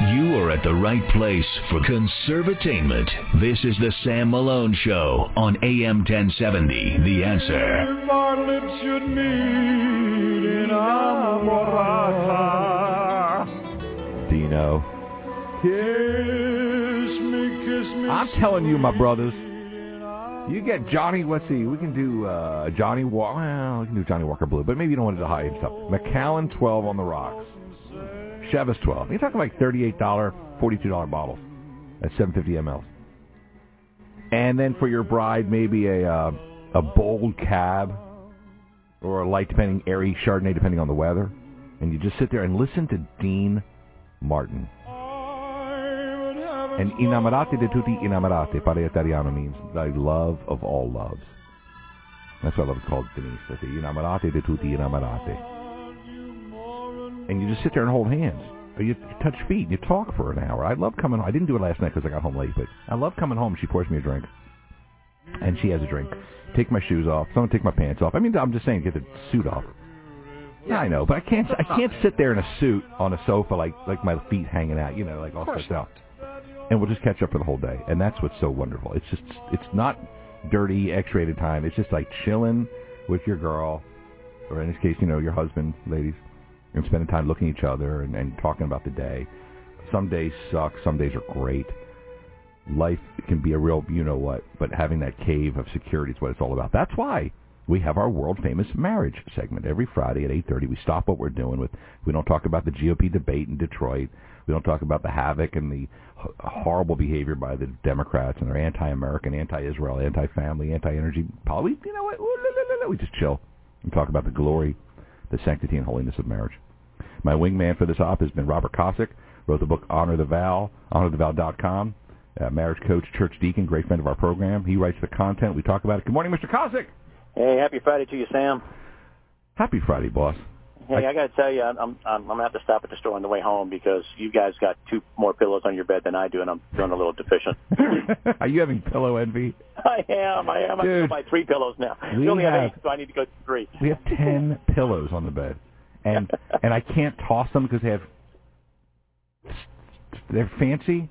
You are at the right place for conservatainment. This is the Sam Malone Show on AM 1070. The Answer. If our lips should meet in amorata, Dino. kiss me, kiss me. I'm telling you, my brothers. You get Johnny. Let's see. We can do uh, Johnnie Walker. Well, we can do Johnnie Walker Blue, but maybe you don't want to high and stuff. Macallan 12 on the rocks. Chivas 12. You're talking like $38, $42 bottles at 750 ml. And then for your bride, maybe a uh, a bold cab or a light, depending airy Chardonnay, depending on the weather. And you just sit there and listen to Dean Martin. And innamorati di tutti innamorati, pare italiano means the love of all loves. That's why I love it called Denise. I say innamorati di tutti innamorati. And you just sit there and hold hands. You touch feet and you talk for an hour. I love coming home. I didn't do it last night because I got home late, but I love coming home. She pours me a drink. And she has a drink. Take my shoes off. Someone take my pants off. I mean, I'm just saying, get the suit off. Yeah, I know, but I can't. I can't sit there in a suit on a sofa like like my feet hanging out. You know, like all stretched out. And we'll just catch up for the whole day. And that's what's so wonderful. It's just it's not dirty X-rated time. It's just like chilling with your girl, or in this case, you know, your husband, ladies, and spending time looking at each other and, and talking about the day. Some days suck. Some days are great. Life can be a real, you know what, but having that cave of security is what it's all about. That's why we have our world famous marriage segment every Friday at 8:30. We stop what we're doing with. We don't talk about the GOP debate in Detroit. We don't talk about the havoc and the horrible behavior by the Democrats and their anti-American, anti-Israel, anti-family, anti-energy policy. You know what? We just chill and talk about the glory, the sanctity and holiness of marriage. My wingman for this op has been Robert Kosick. Wrote the book Honor the Vow, honorthevow.com. Uh, marriage coach, church deacon, great friend of our program. He writes the content. We talk about it. Good morning, Mr. Kosick. Hey, happy Friday to you, Sam. Happy Friday, boss. Hey, I, got to tell you, I'm, I'm I'm gonna have to stop at the store on the way home because you guys got two more pillows on your bed than I do, and I'm feeling a little deficient. Are you having pillow envy? I am, I am. I Dude. can buy three pillows now. We We only have, have- eight, so I need to go to three. We have ten pillows on the bed, and and I can't toss them because they have they're fancy.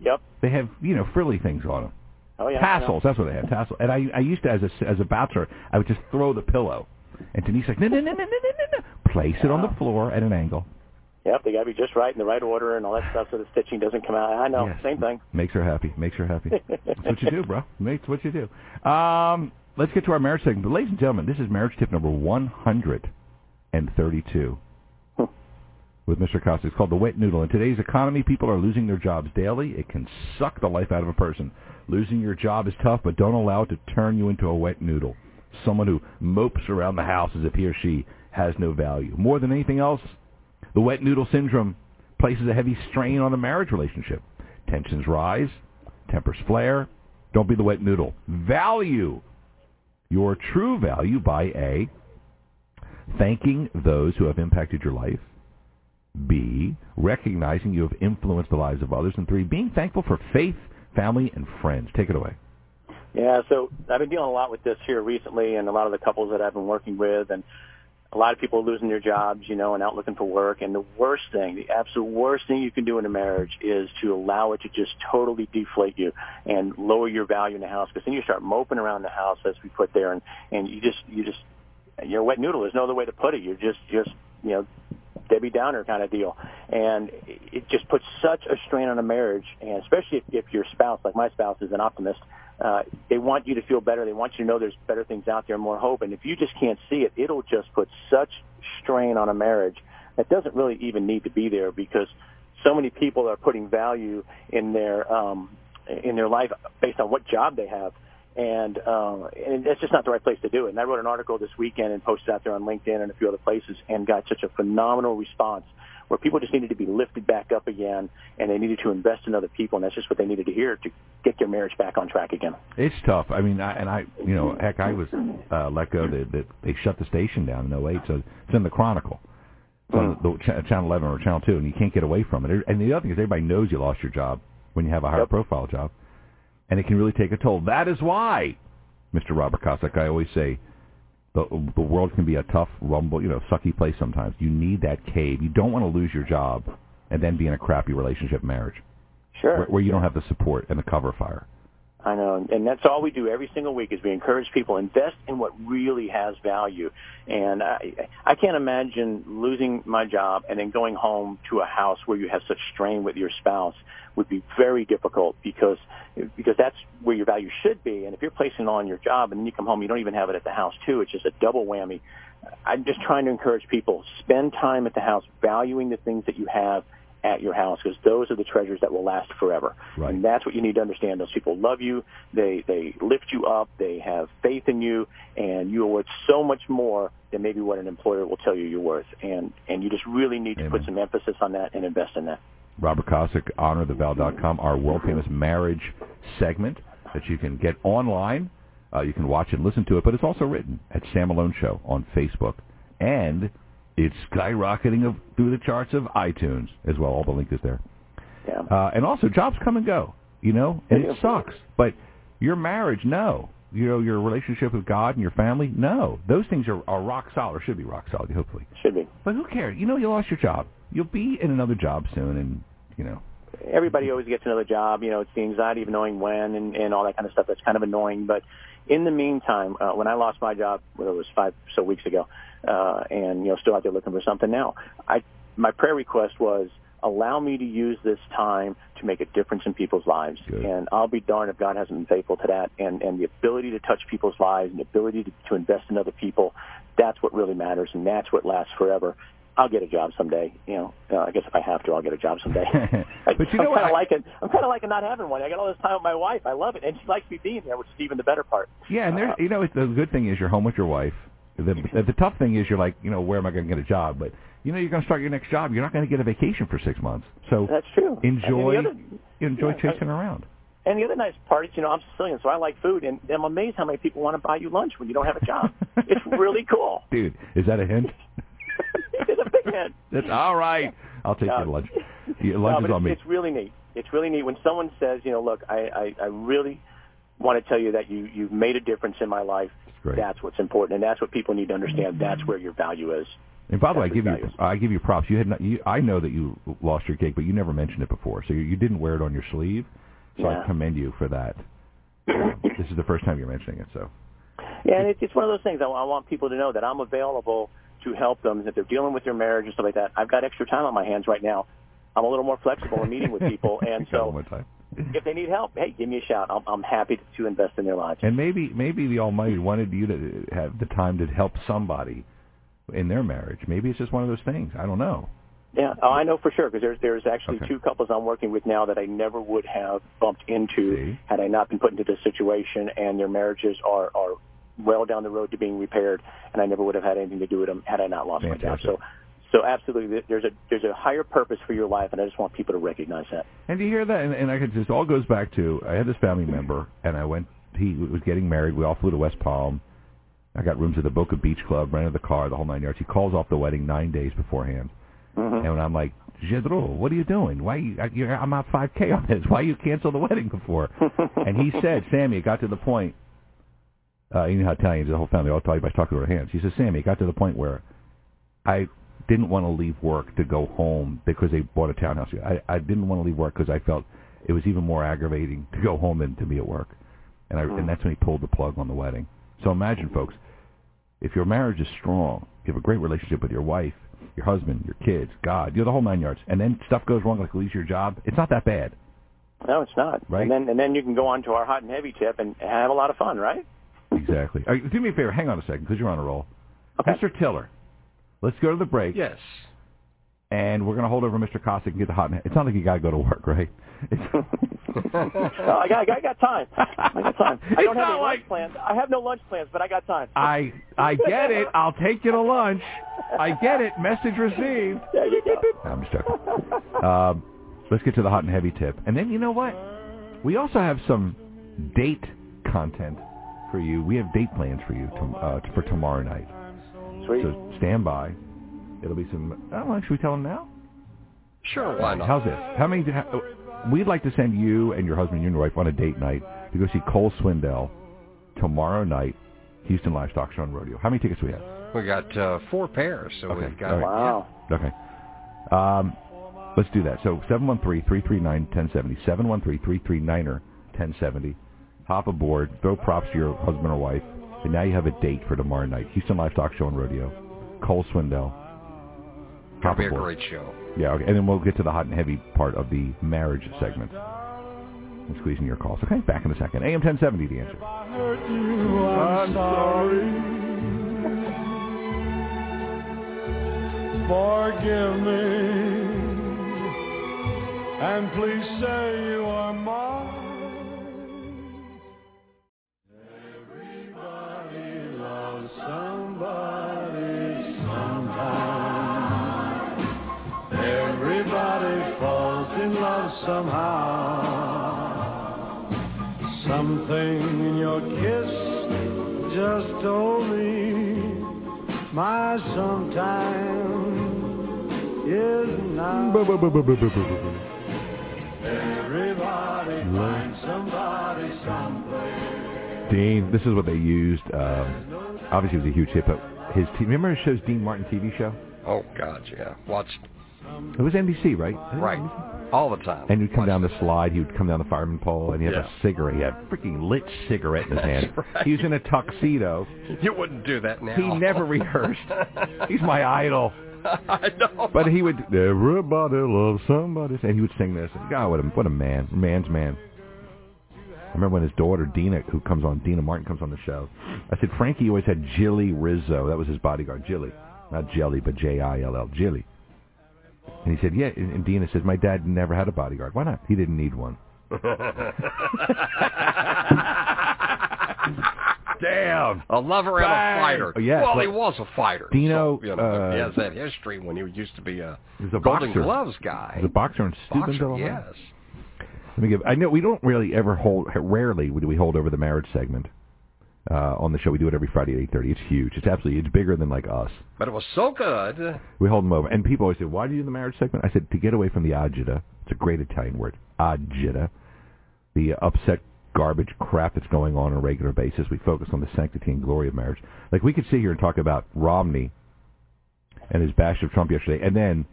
Yep. They have you know frilly things on them. Oh yeah. Tassels. That's what they have. Tassels. And I I used to as a as a bachelor, I would just throw the pillow, and Denise like, no, no, no, no, no, no, no. Place it on the floor at an angle. Yep, they got to be just right in the right order and all that stuff so the stitching doesn't come out. I know, yes. same thing. Makes her happy. Makes her happy. That's what you do, bro. That's what you do. Um, let's get to our marriage segment. But ladies and gentlemen, this is marriage tip number 132 with Mr. Costa. It's called the wet noodle. In today's economy, people are losing their jobs daily. It can suck the life out of a person. Losing your job is tough, but don't allow it to turn you into a wet noodle. Someone who mopes around the house as if he or she has no value. More than anything else, the wet noodle syndrome places a heavy strain on the marriage relationship. Tensions rise, tempers flare. Don't be the wet noodle. Value your true value by A, thanking those who have impacted your life. B, recognizing you have influenced the lives of others. And three, being thankful for faith, family, and friends. Take it away. Yeah, so I've been dealing a lot with this here recently, and a lot of the couples that I've been working with, and a lot of people are losing their jobs, you know, and out looking for work. And the worst thing, the absolute worst thing you can do in a marriage is to allow it to just totally deflate you and lower your value in the house. Because then you start moping around the house, as we put there, and and you just you just you're a wet noodle. There's no other way to put it. You're just just you know Debbie Downer kind of deal, and it just puts such a strain on a marriage, and especially if, if your spouse, like my spouse, is an optimist, uh, they want you to feel better. They want you to know there's better things out there, more hope. And if you just can't see it, it'll just put such strain on a marriage that doesn't really even need to be there because so many people are putting value in their um, in their life based on what job they have. And, uh, and it's just not the right place to do it. And I wrote an article this weekend and posted out there on LinkedIn and a few other places and got such a phenomenal response where people just needed to be lifted back up again and they needed to invest in other people. And that's just what they needed to hear to get their marriage back on track again. It's tough. I mean, I, and I, you know, heck, I was uh, let go. They, they, they shut the station down in 08, so it's in the Chronicle. It's on the, ch- Channel 11 or Channel 2, and you can't get away from it. And the other thing is everybody knows you lost your job when you have a higher profile job, and it can really take a toll. That is why, Mr. Robert Kosick, I always say, the, the world can be a tough, rumble, you know, sucky place sometimes. You need that cave. You don't want to lose your job and then be in a crappy relationship marriage Sure. where, where you don't have the support and the cover fire. I know, and that's all we do every single week is we encourage people invest in what really has value. And I, I can't imagine losing my job and then going home to a house where you have such strain with your spouse would be very difficult because because that's where your value should be. And if you're placing it on your job and then you come home, you don't even have it at the house too. It's just a double whammy. I'm just trying to encourage people spend time at the house, valuing the things that you have at your house because those are the treasures that will last forever. Right. And that's what you need to understand. Those people love you. They they lift you up. They have faith in you, and you are worth so much more than maybe what an employer will tell you you're worth. And and you just really need to Amen. put some emphasis on that and invest in that. Robert Kosick, honorthevow.com, our world famous marriage segment that you can get online. Uh, you can watch and listen to it, but it's also written at Sam Malone Show on Facebook. And it's skyrocketing of, through the charts of iTunes as well. All the link is there. Yeah. Uh, and also, jobs come and go, you know, and it sucks. But your marriage, no. You know, your relationship with God and your family, no. Those things are, are rock solid, or should be rock solid, hopefully. Should be. But who cares? You know, you lost your job. You'll be in another job soon, and, you know. Everybody always gets another job. You know, it's the anxiety of knowing when and, and all that kind of stuff. That's kind of annoying. But in the meantime, uh, when I lost my job, well, it was five so weeks ago, uh, and you know, still out there looking for something now. I my prayer request was allow me to use this time to make a difference in people's lives. Good. And I'll be darned if God hasn't been faithful to that. And and the ability to touch people's lives and the ability to, to invest in other people, that's what really matters, and that's what lasts forever. I'll get a job someday. You know, uh, I guess if I have to, I'll get a job someday. But you know I'm what? kind I- of like it. I'm kind of like it not having one. I got all this time with my wife. I love it, and she likes me being there, which is even the better part. Yeah, and there, you know, the good thing is you're home with your wife. The, the tough thing is you're like, you know, where am I going to get a job? But you know, you're going to start your next job. You're not going to get a vacation for six months. So That's true. enjoy, other, enjoy yeah, chasing around. and the other nice part is, you know, I'm Sicilian, so I like food, and I'm amazed how many people want to buy you lunch when you don't have a job. it's really cool. Dude, is that a hint? it's a big hit. That's all right. I'll take No. your lunch. Your lunch but is on it's, me. it's really neat. It's really neat when someone says, you know, look, I, I, I really want to tell you that you you've made a difference in my life. great. That's what's important, and that's what people need to understand. That's where your value is. And by the way, I give you. I give you props. You had not, you, I know that you lost your gig, but you never mentioned it before, so you, you didn't wear it on your sleeve. So I commend you for that. this is the first time you're mentioning it, so Yeah, and it's, it's one of those things. I, I want people to know that I'm available to help them if they're dealing with their marriage and stuff like that. I've got extra time on my hands right now. I'm a little more flexible in meeting with people, and so if they need help, hey, give me a shout. I'm, I'm happy to, to invest in their lives. And maybe maybe the Almighty wanted you to have the time to help somebody in their marriage. Maybe it's just one of those things. I don't know. Yeah, oh, I know for sure because there's there's actually Okay. two couples I'm working with now that I never would have bumped into See? had I not been put into this situation, and their marriages are are well down the road to being repaired, and I never would have had anything to do with them had I not lost my job. So, so absolutely, there's a there's a higher purpose for your life, and I just want people to recognize that. And you hear that? And, and I could just all goes back to I had this family member, and I went. He was getting married. We all flew to West Palm. I got rooms at the Boca Beach Club, rented the car, the whole nine yards. He calls off the wedding nine days beforehand, Mhm. and I'm like, Jedro, what are you doing? Why you, you're, I'm out 5K on this. Why you cancel the wedding before? and he said, Sammy, it got to the point. Uh, you know how Italians, the whole family, all talk about talking to their hands. He says, Sammy, it got to the point where I didn't want to leave work to go home because they bought a townhouse. I, I didn't want to leave work because I felt it was even more aggravating to go home than to be at work. And I, and that's when he pulled the plug on the wedding. So imagine, folks, if your marriage is strong, you have a great relationship with your wife, your husband, your kids, God, you're the whole nine yards, and then stuff goes wrong, like lose your job, it's not that bad. No, it's not. Right. And then and then you can go on to our hot and heavy tip and have a lot of fun, right? Exactly. All right, do me a favor, hang on a second, because you're on a roll. Okay. Mr. Tiller, let's go to the break. Yes. and we're going to hold over Mr. Cossack and get the hot. man. It's not like you got to go to work, right? It's, Oh, I got I got time. I got time. I don't It's have any like- lunch plans. I have no lunch plans, but I got time. I I get it. I'll take you to lunch. I get it. Message received. There you go. I'm just joking. Um, let's get to the hot and heavy tip, and then you know what? We also have some date content for you. We have date plans for you to, uh, for tomorrow night. Sweet. So stand by. It'll be some. I don't know. Should we tell them now? Sure, why not? How's this? How many? How, we'd like to send you and your husband and your wife on a date night to go see Cole Swindell tomorrow night, Houston Livestock Show and Rodeo. How many tickets do we have? We got uh, four pairs, so Okay, we've got right. Wow. Okay. Um, Let's do that. So 713-339-1070, 713-339-1070. Hop aboard, throw props to your husband or wife, and now you have a date for tomorrow night. Houston Livestock Show and Rodeo. Cole Swindell. Hop be aboard. a great show. Yeah, okay. and then we'll get to the hot and heavy part of the marriage segment. And squeezing your calls. Okay, back in a second. AM 1070, the answer. I'm sorry. Forgive me. And please say you are mine. Somehow. Something in your kiss just told me my sometime is now. Everybody find somebody someplace. Dean, this is what they used. Um, obviously, it was a huge hit, but his team. Remember his show's Dean Martin TV show? Oh God, yeah. Watched. It was NBC, right? Right. NBC? All the time. And he'd come down the slide. He would come down the fireman pole, and he had yeah. a cigarette. He had a freaking lit cigarette in his hand. Right. He was in a tuxedo. You wouldn't do that now. He never rehearsed. He's my idol. I know. But he would, everybody loves somebody, and he would sing this. God, what a what a man, man's man. I remember when his daughter Deana, who comes on, Deana Martin comes on the show. I said Frankie always had Jilly Rizzo. That was his bodyguard, Jilly, not Jelly, but J I L L, Jilly. And he said, yeah. And Deana says, my dad never had a bodyguard. Why not? He didn't need one. Damn. A lover Bang. and a fighter. Oh, yes, well, like, he was a fighter. Dino, so, you know, uh, he has that history when he used to be a, He's a Golden boxer. Gloves guy. He's a boxer in Boxer, Steubenville. yes. Let me give. I know we don't really ever hold. Rarely do we hold over the marriage segment uh, on the show. We do it every Friday at eight thirty. It's huge. It's absolutely. It's bigger than like us. But it was so good. We hold them over, and people always say, "Why do you do the marriage segment?" I said, "To get away from the agita." It's a great Italian word, agita. The upset garbage crap that's going on on a regular basis. We focus on the sanctity and glory of marriage. Like we could sit here and talk about Romney and his bash of Trump yesterday, and then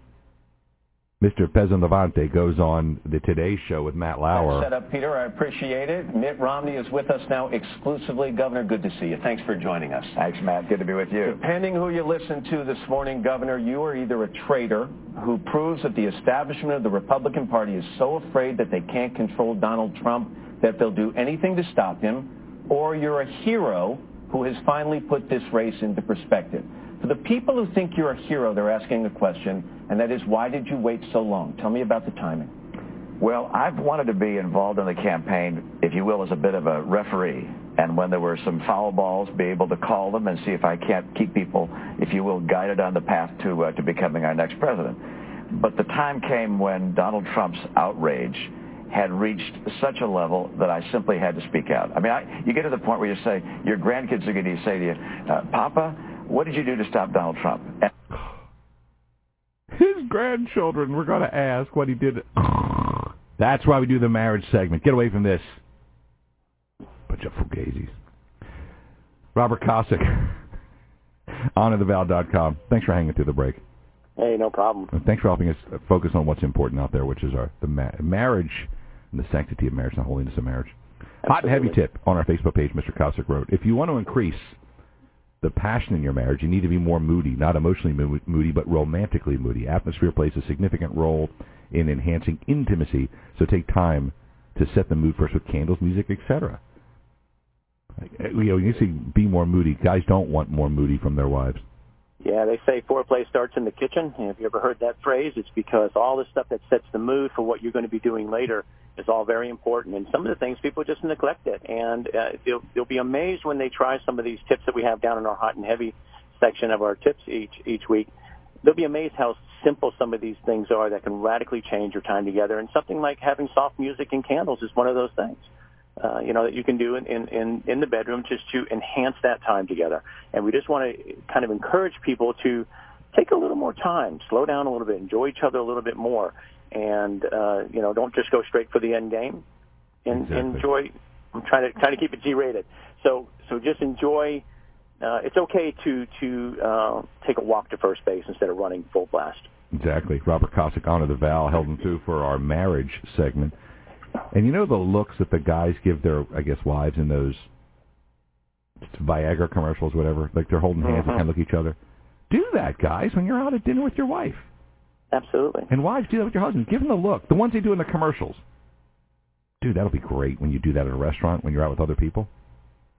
Mr. Pezzonovante goes on the Today Show with Matt Lauer. Set up, Peter. I appreciate it. Mitt Romney is with us now exclusively. Governor, good to see you. Thanks for joining us. Thanks, Matt. Good to be with you. Depending who you listen to this morning, Governor, you are either a traitor who proves that the establishment of the Republican Party is so afraid that they can't control Donald Trump that they'll do anything to stop him, or you're a hero who has finally put this race into perspective. For the people who think you're a hero, they're asking a question, and that is, why did you wait so long? Tell me about the timing. Well, I've wanted to be involved in the campaign, if you will, as a bit of a referee. And when there were some foul balls, be able to call them and see if I can't keep people, if you will, guided on the path to uh, to becoming our next president. But the time came when Donald Trump's outrage had reached such a level that I simply had to speak out. I mean, I, you get to the point where you say, your grandkids are going to say to you, uh, Papa, what did you do to stop Donald Trump? And His grandchildren were going to ask what he did. That's why we do the marriage segment. Get away from this. Bunch of fugazis. Robert Kosick, honorthevow.com. Thanks for hanging through the break. Hey, no problem. And thanks for helping us uh, focus on what's important out there, which is our the ma- marriage and the sanctity of marriage, and the holiness of marriage. Hot and heavy tip on our Facebook page, Mr. Kosick wrote, if you want to increase the passion in your marriage, you need to be more moody, not emotionally moody, but romantically moody. Atmosphere plays a significant role in enhancing intimacy, so take time to set the mood first with candles, music, etc. Uh, you know, you to be more moody. Guys don't want more moody from their wives. Yeah, they say foreplay starts in the kitchen. Have you ever heard that phrase? It's because all the stuff that sets the mood for what you're going to be doing later is all very important. And some of the things people just neglect it. And uh, they'll, they'll be amazed when they try some of these tips that we have down in our hot and heavy section of our tips each each week. They'll be amazed how simple some of these things are that can radically change your time together. And something like having soft music and candles is one of those things uh, you know, that you can do in, in, in the bedroom just to enhance that time together. And we just want to kind of encourage people to take a little more time, slow down a little bit, enjoy each other a little bit more, and uh, you know, don't just go straight for the end game. And Exactly. enjoy. I'm trying to trying to keep it G-rated. So so just enjoy. Uh, it's okay to to uh, take a walk to first base instead of running full blast. Exactly. Robert Cossack honor the vow held him through for our marriage segment. And you know the looks that the guys give their, I guess, wives in those Viagra commercials, whatever. Like they're holding hands and mm-hmm. kind of look at each other. Do that, guys, when you're out at dinner with your wife. Absolutely. And wives, do that with your husband. Give them the look. The ones they do in the commercials. Dude, that'll be great when you do that at a restaurant when you're out with other people.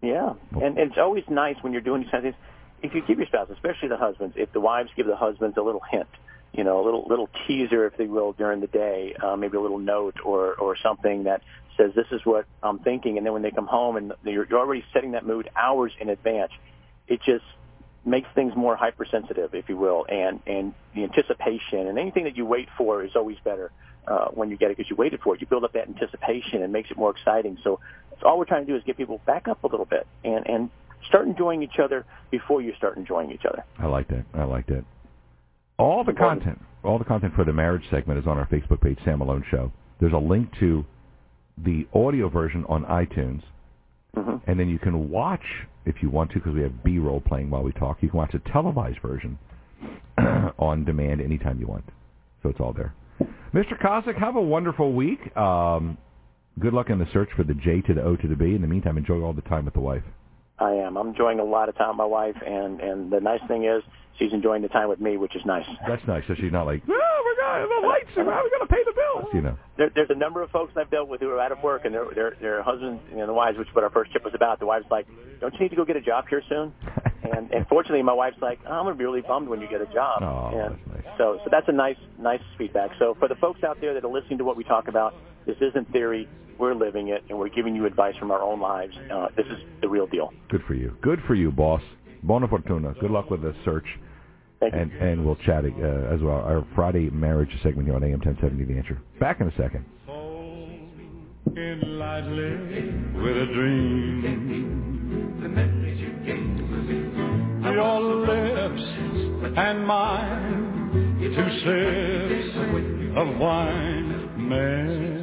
Yeah, and it's always nice when you're doing these kinds of things. If you give your spouse, especially the husbands, if the wives give the husbands a little hint, you know, a little little teaser, if they will, during the day, uh, maybe a little note or or something that says this is what I'm thinking, and then when they come home and you're, you're already setting that mood hours in advance, it just makes things more hypersensitive, if you will, and and the anticipation and anything that you wait for is always better uh, when you get it because you waited for it. You build up that anticipation and makes it more exciting. So it's all we're trying to do is get people back up a little bit and and start enjoying each other before you start enjoying each other. I like that. I like that. All the content, all the content for the marriage segment is on our Facebook page, Sam Malone Show. There's a link to the audio version on iTunes, Mm-hmm. and then you can watch if you want to, because we have B-roll playing while we talk. You can watch a televised version on demand anytime you want. So it's all there. Mr. Cossack, have a wonderful week. Um, good luck in the search for the J to the O to the B. In the meantime, enjoy all the time with the wife. I am. I'm enjoying a lot of time with my wife, and and the nice thing is she's enjoying the time with me, which is nice. That's nice. So she's not like, oh my God, the uh, lights are uh, out. We got to pay the bills. You know. There, there's a number of folks I've dealt with who are out of work, and their their their husbands and the wives, which is what our first trip was about. The wife's like, "Don't you need to go get a job here soon?" and and fortunately, my wife's like, oh, "I'm gonna be really bummed when you get a job." Oh, and that's nice. so so that's a nice nice feedback. So for the folks out there that are listening to what we talk about, this isn't theory. We're living it, and we're giving you advice from our own lives. Uh, this is the real deal. Good for you. Good for you, boss. Buona fortuna. Good luck with the search. Thank you. And and we'll chat uh, as well. Our Friday marriage segment here on AM 1070 The Answer. Back in a second. in lightly with a dream. Your lips and mine, two sips of wine, memories are